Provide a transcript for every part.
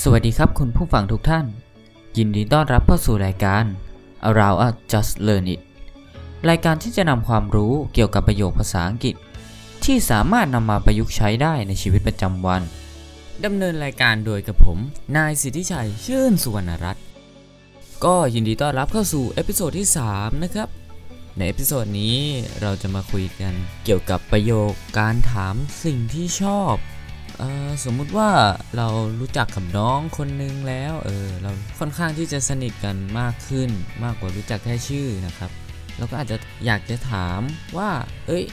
สวัสดีครับคุณผู้ฟังทุกท่าน ยินดีต้อนรับเข้าสู่รายการ Around Us Just Learn It รายการที่จะนำความรู้เกี่ยวกับประโยคภาษาอังกฤษ ที่สามารถนำมาประยุกต์ใช้ได้ในชีวิตประจำวันดำเนินรายการโดยกับผม นายสิทธิชัยชื่นสุวรรณรัตน์ก็ยินดีต้อนรับเข้าสู่ episode ที่ 3 นะครับ ใน episode นี้เราจะมาคุยกันเกี่ยวกับประโยคการถามสิ่งที่ชอบ สมมุติว่าเรารู้จักกับน้องคนนึงแล้วเออเราค่อนข้างที่จะสนิทกันมากขึ้น มากกว่ารู้จักแค่ชื่อนะครับ เราก็อาจจะอยากจะถามว่า เอ้ย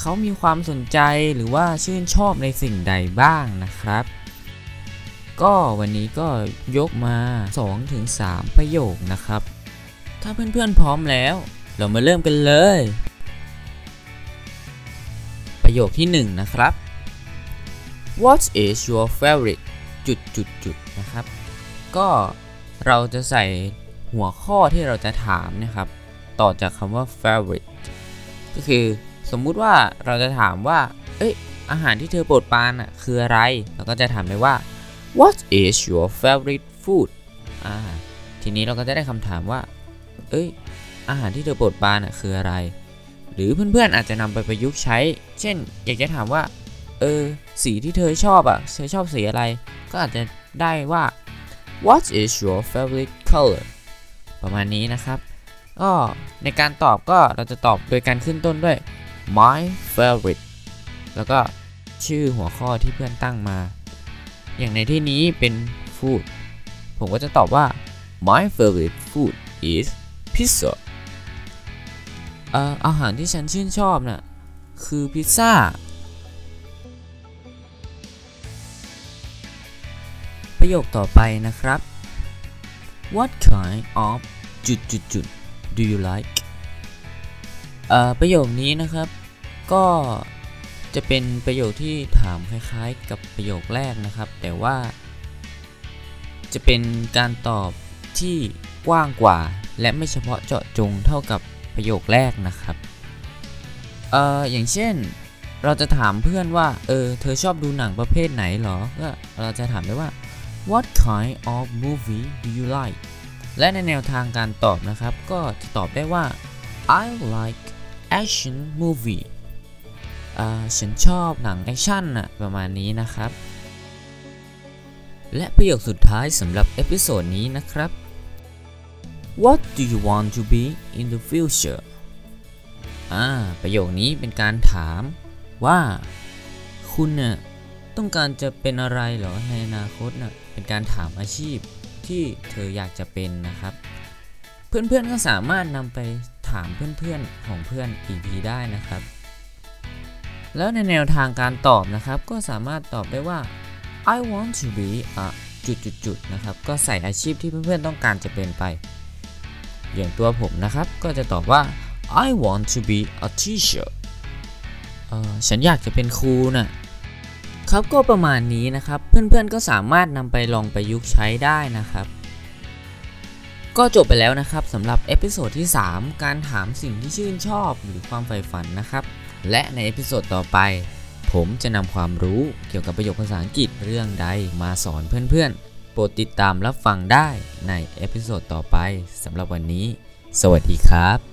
เขามีความสนใจหรือว่าชื่นชอบในสิ่งใดบ้างนะครับ ก็วันนี้ก็ยกมา 2-3 ประโยคนะครับ ถ้าเพื่อนๆพร้อมแล้ว เรามาเริ่มกันเลย ประโยคที่ 1 นะครับ What is your favorite จุดจุดจุดนะครับ ก็เราจะใส่หัวข้อที่เราจะถามนะครับ ต่อจากคำว่า favorite ก็คือสมมุติว่าเราจะถามว่า เอ้ย อาหารที่เธอโปรดปรานอะคืออะไร เราก็จะถามไปว่า What is your favorite food อ่า ทีนี้เราก็จะได้คำถามว่า เอ้ย อาหารที่เธอโปรดปรานอะคืออะไร หรือเพื่อนๆอาจจะนำไปประยุกต์ใช้ เช่น อยากจะถามว่า เออ สีที่เธอชอบอะ เธอชอบสีอะไร ก็อาจจะได้ว่า What is your favorite color ประมาณนี้นะครับ ก็ในการตอบก็เราจะตอบโดยการขึ้นต้นด้วย my favorite แล้วก็ชื่อหัวข้อที่เพื่อนตั้งมา อย่างในที่นี้เป็น food ผมก็จะตอบว่า my favorite food is pizza เอ่ออาหารที่ฉันชื่นชอบน่ะคือพิซซ่า ประโยคต่อไปนะครับ What kind of จุดจุดจุด do you like อ่ประโยคนี้นะครับ ก็จะเป็นประโยคที่ถามคล้ายๆ กับประโยคแรกนะครับ แต่ว่า จะเป็นการตอบที่กว้างกว่า และไม่เฉพาะเจาะจงเท่ากับประโยคแรกนะครับเอ่ออย่างเช่น เราจะถามเพื่อนว่า เออ เธอชอบดูหนังประเภทไหนหรอ ก็เราจะถามไปว่า What kind of movie do you like และในแนวทางการตอบนะครับ ก็จะตอบได้ว่า I like action movie อ่าฉันชอบหนัง action น่ะประมาณนี้นะครับ และประโยคสุดท้ายสำหรับ episode นี้นะครับ What do you want to be in the future อ่า ประโยคนี้เป็นการถามว่า คุณเนี่ย ต้องการจะเป็นอะไรเหรอในอนาคตน่ะเป็นการถามอาชีพที่เธออยากจะเป็นนะครับ เพื่อนๆก็สามารถนำไปถามเพื่อนๆของเพื่อนอีกทีได้นะครับ แล้วในแนวทางการตอบนะครับ ก็สามารถตอบได้ว่า I want to be a จุดๆๆนะครับ ก็ใส่อาชีพที่เพื่อนๆต้องการจะเป็นไป อย่างตัวผมนะครับ ก็จะตอบว่า I want to be a teacher เอ่อฉันอยากจะเป็นครูน่ะ ครับก็ประมาณนี้นะครับ เพื่อนๆก็สามารถนำไปลองประยุกต์ใช้ได้นะครับ ก็จบไปแล้วนะครับสำหรับ episode ที่ 3 การถามสิ่งที่ชื่นชอบหรือความใฝ่ฝันนะครับ และใน episode ต่อไป ผมจะนำความรู้เกี่ยวกับประโยคภาษาอังกฤษเรื่องใดมาสอนเพื่อนๆ โปรดติดตามรับฟังได้ใน episode ต่อไปสำหรับวันนี้ สวัสดีครับ